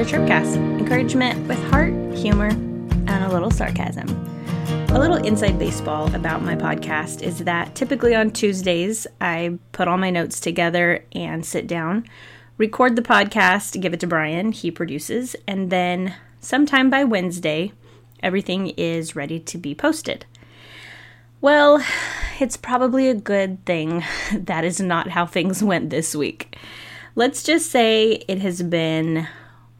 to Chirpcast, encouragement with heart, humor, and a little sarcasm. A little inside baseball about my podcast is that typically on Tuesdays, I put all my notes together and sit down, record the podcast, give it to Brian, he produces, and then sometime by Wednesday, everything is ready to be posted. Well, it's probably a good thing that is not how things went this week. Let's just say it has been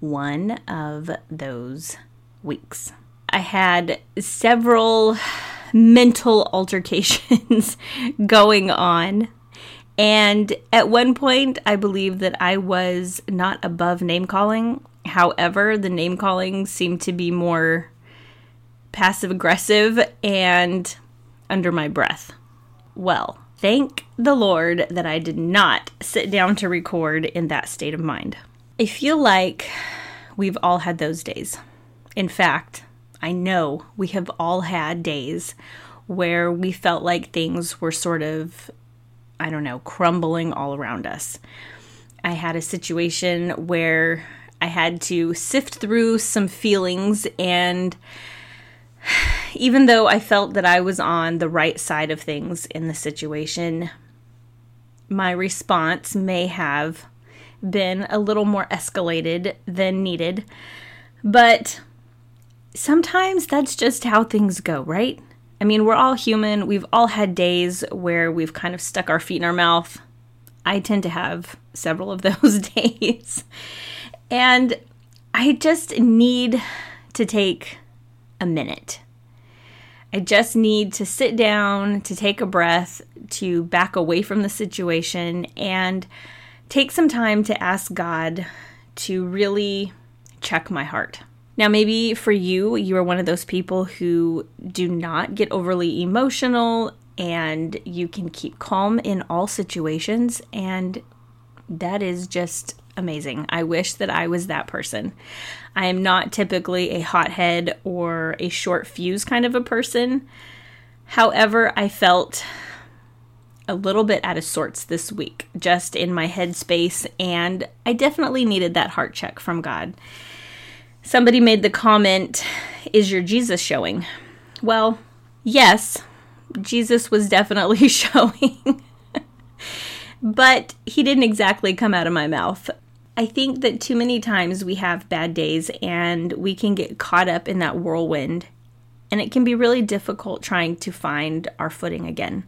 one of those weeks. I had several mental altercations going on. And at one point, I believe that I was not above name calling. However, the name calling seemed to be more passive aggressive and under my breath. Well, thank the Lord that I did not sit down to record in that state of mind. I feel like we've all had those days. In fact, I know we have all had days where we felt like things were sort of, I don't know, crumbling all around us. I had a situation where I had to sift through some feelings and even though I felt that I was on the right side of things in the situation, my response may have been a little more escalated than needed. But sometimes that's just how things go, right? I mean, we're all human. We've all had days where we've kind of stuck our feet in our mouth. I tend to have several of those days. And I just need to take a minute. I just need to sit down, to take a breath, to back away from the situation, and take some time to ask God to really check my heart. Now, maybe for you, you are one of those people who do not get overly emotional and you can keep calm in all situations, and that is just amazing. I wish that I was that person. I am not typically a hothead or a short fuse kind of a person. However, I felt a little bit out of sorts this week, just in my headspace, and I definitely needed that heart check from God. Somebody made the comment, Is your Jesus showing? Well, yes, Jesus was definitely showing. but he didn't exactly come out of my mouth. I think that too many times we have bad days and we can get caught up in that whirlwind, and it can be really difficult trying to find our footing again.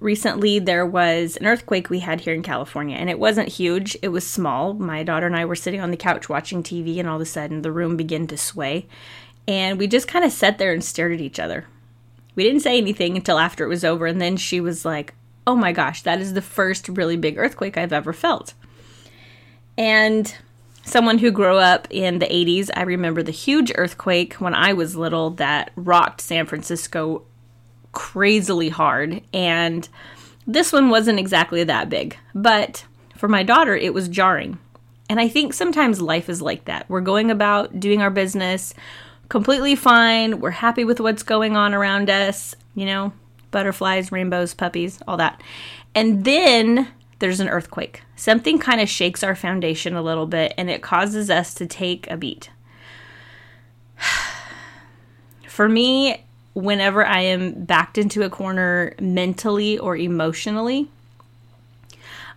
Recently, there was an earthquake we had here in California, and it wasn't huge, it was small. My daughter and I were sitting on the couch watching TV, and all of a sudden the room began to sway, and we just kind of sat there and stared at each other. We didn't say anything until after it was over, and then she was like, Oh my gosh, that is the first really big earthquake I've ever felt. And someone who grew up in the 80s, I remember the huge earthquake when I was little that rocked San Francisco crazily hard. And this one wasn't exactly that big, but for my daughter, it was jarring. And I think sometimes life is like that. We're going about doing our business completely fine. We're happy with what's going on around us, you know, butterflies, rainbows, puppies, all that. And then there's an earthquake. Something kind of shakes our foundation a little bit and it causes us to take a beat. For me, whenever I am backed into a corner mentally or emotionally,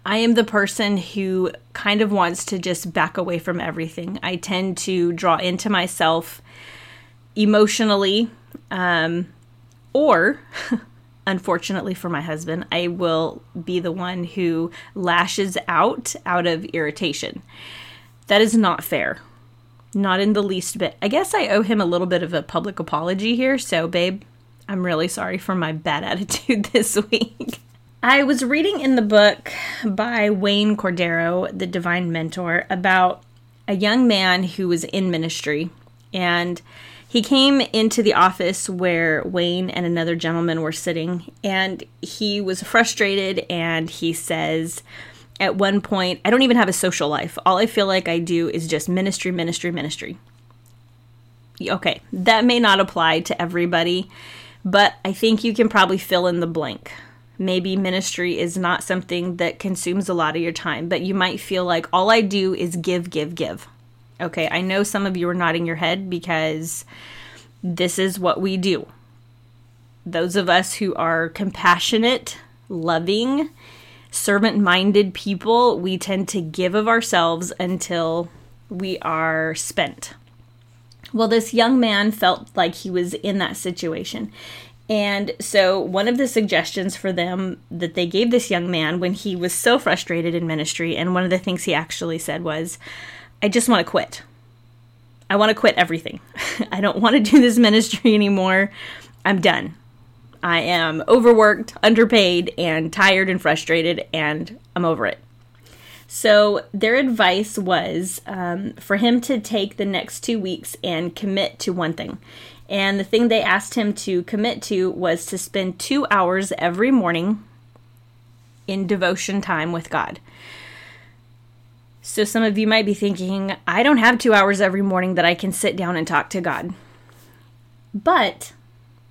I am the person who kind of wants to just back away from everything. I tend to draw into myself emotionally, um, or unfortunately for my husband, I will be the one who lashes out out of irritation. That is not fair. Not in the least bit. I guess I owe him a little bit of a public apology here, so babe, I'm really sorry for my bad attitude this week. I was reading in the book by Wayne Cordeiro, The Divine Mentor, about a young man who was in ministry and he came into the office where Wayne and another gentleman were sitting, and he was frustrated. And he says, at one point, I don't even have a social life. All I feel like I do is just ministry, ministry, ministry. Okay, that may not apply to everybody, but I think you can probably fill in the blank. Maybe ministry is not something that consumes a lot of your time, but you might feel like all I do is give, give, give. Okay, I know some of you are nodding your head because this is what we do. Those of us who are compassionate, loving, servant minded people, we tend to give of ourselves until we are spent. Well, this young man felt like he was in that situation. And so, one of the suggestions for them that they gave this young man when he was so frustrated in ministry, and one of the things he actually said was, I just want to quit. I want to quit everything. I don't want to do this ministry anymore. I'm done. I am overworked, underpaid, and tired and frustrated, and I'm over it. So, their advice was um, for him to take the next two weeks and commit to one thing. And the thing they asked him to commit to was to spend two hours every morning in devotion time with God. So, some of you might be thinking, I don't have two hours every morning that I can sit down and talk to God. But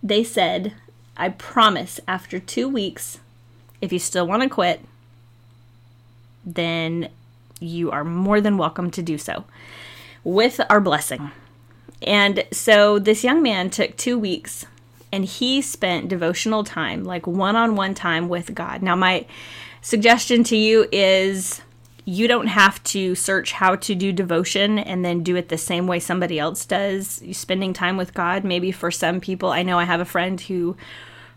they said I promise after two weeks, if you still want to quit, then you are more than welcome to do so with our blessing. And so this young man took two weeks and he spent devotional time, like one on one time with God. Now, my suggestion to you is you don't have to search how to do devotion and then do it the same way somebody else does. Spending time with God, maybe for some people, I know I have a friend who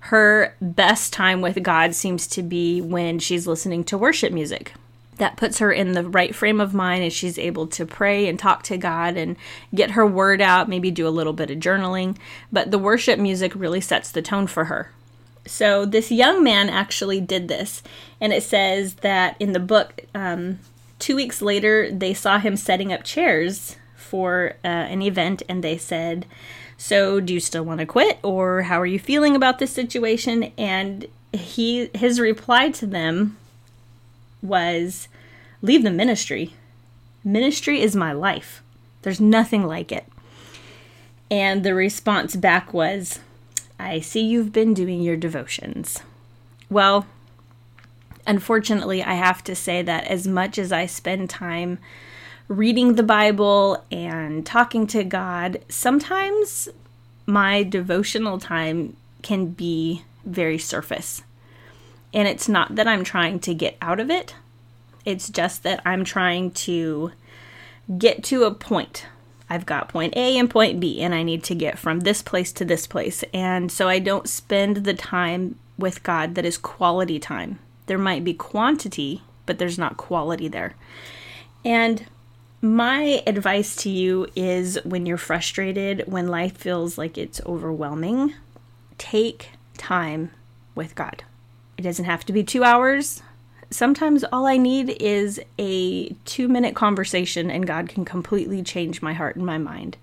her best time with God seems to be when she's listening to worship music. That puts her in the right frame of mind and she's able to pray and talk to God and get her word out, maybe do a little bit of journaling. But the worship music really sets the tone for her. So this young man actually did this, and it says that in the book, um, two weeks later, they saw him setting up chairs for uh, an event, and they said, "So, do you still want to quit, or how are you feeling about this situation?" And he his reply to them was, "Leave the ministry. Ministry is my life. There's nothing like it." And the response back was, I see you've been doing your devotions. Well, unfortunately, I have to say that as much as I spend time reading the Bible and talking to God, sometimes my devotional time can be very surface. And it's not that I'm trying to get out of it, it's just that I'm trying to get to a point I've got point A and point B, and I need to get from this place to this place. And so I don't spend the time with God that is quality time. There might be quantity, but there's not quality there. And my advice to you is when you're frustrated, when life feels like it's overwhelming, take time with God. It doesn't have to be two hours, sometimes all I need is a two minute conversation, and God can completely change my heart and my mind.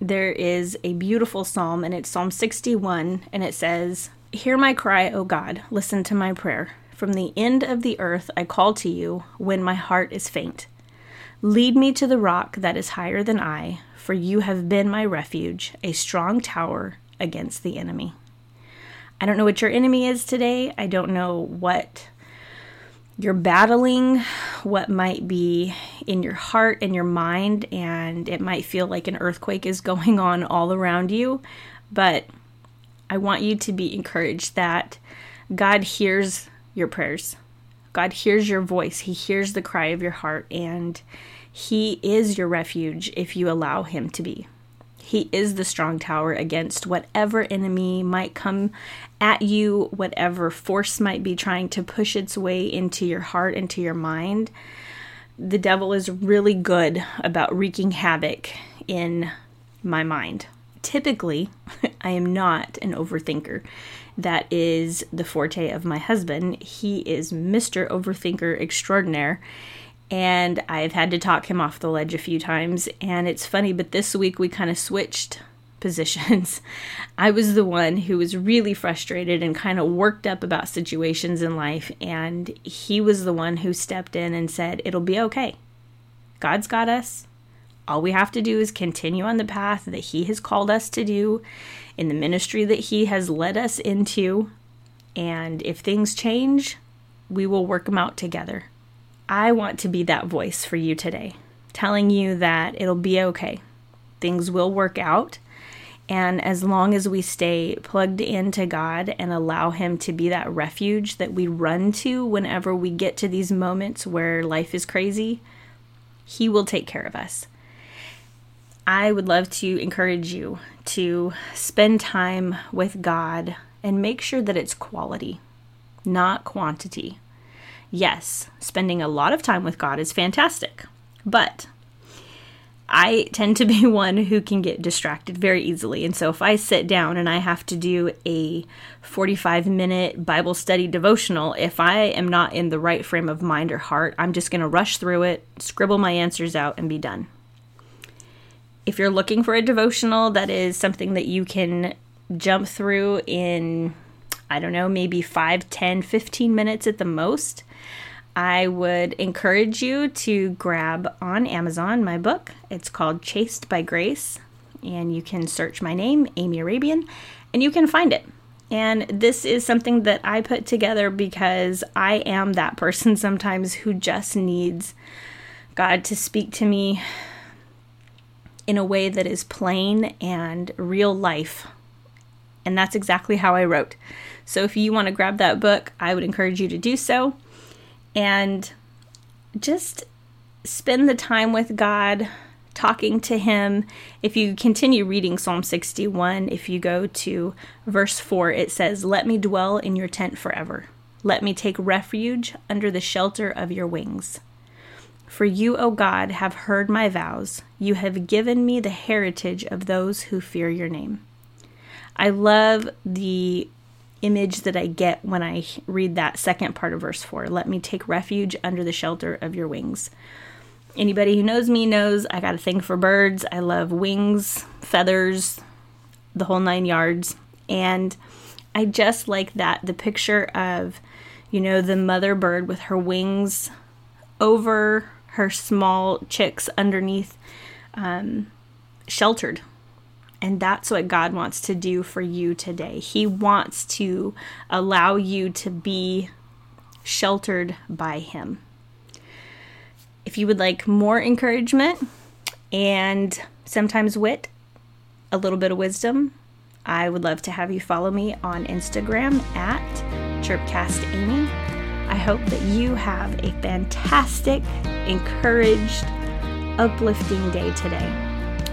There is a beautiful psalm, and it's Psalm 61, and it says, Hear my cry, O God, listen to my prayer. From the end of the earth I call to you when my heart is faint. Lead me to the rock that is higher than I, for you have been my refuge, a strong tower against the enemy. I don't know what your enemy is today. I don't know what you're battling what might be in your heart and your mind, and it might feel like an earthquake is going on all around you. But I want you to be encouraged that God hears your prayers. God hears your voice. He hears the cry of your heart, and He is your refuge if you allow Him to be. He is the strong tower against whatever enemy might come at you, whatever force might be trying to push its way into your heart, into your mind. The devil is really good about wreaking havoc in my mind. Typically, I am not an overthinker. That is the forte of my husband. He is Mr. Overthinker extraordinaire and I've had to talk him off the ledge a few times. And it's funny, but this week we kind of switched positions. I was the one who was really frustrated and kind of worked up about situations in life, and he was the one who stepped in and said, It'll be okay. God's got us. All we have to do is continue on the path that He has called us to do in the ministry that He has led us into. And if things change, we will work them out together. I want to be that voice for you today. telling you that it'll be okay. Things will work out. And as long as we stay plugged into God and allow Him to be that refuge that we run to whenever we get to these moments where life is crazy, He will take care of us. I would love to encourage you to spend time with God and make sure that it's quality, not quantity. Yes, spending a lot of time with God is fantastic, but I tend to be one who can get distracted very easily. And so if I sit down and I have to do a 45 minute Bible study devotional, if I am not in the right frame of mind or heart, I'm just going to rush through it, scribble my answers out, and be done if you're looking for a devotional that is something that you can jump through in, I don't know, maybe 5, 10, 15 minutes at the most, I would encourage you to grab on Amazon my book. It's called Chased by Grace, and you can search my name, Amy Arabian, and you can find it. And this is something that I put together because I am that person sometimes who just needs God to speak to me in a way that is plain and real life. And that's exactly how I wrote. So if you want to grab that book, I would encourage you to do so. And just spend the time with God, talking to Him. If you continue reading Psalm 61, if you go to verse 4, it says, Let me dwell in your tent forever. Let me take refuge under the shelter of your wings. For you, O God, have heard my vows. You have given me the heritage of those who fear your name. I love the image that I get when I read that second part of verse 4. Let me take refuge under the shelter of your wings. Anybody who knows me knows I got a thing for birds. I love wings, feathers, the whole nine yards. And I just like that the picture of, you know, the mother bird with her wings over her small chicks underneath um, sheltered. And that's what God wants to do for you today. He wants to allow you to be sheltered by Him. If you would like more encouragement and sometimes wit, a little bit of wisdom, I would love to have you follow me on Instagram at ChirpcastAmy. I hope that you have a fantastic, encouraged, uplifting day today.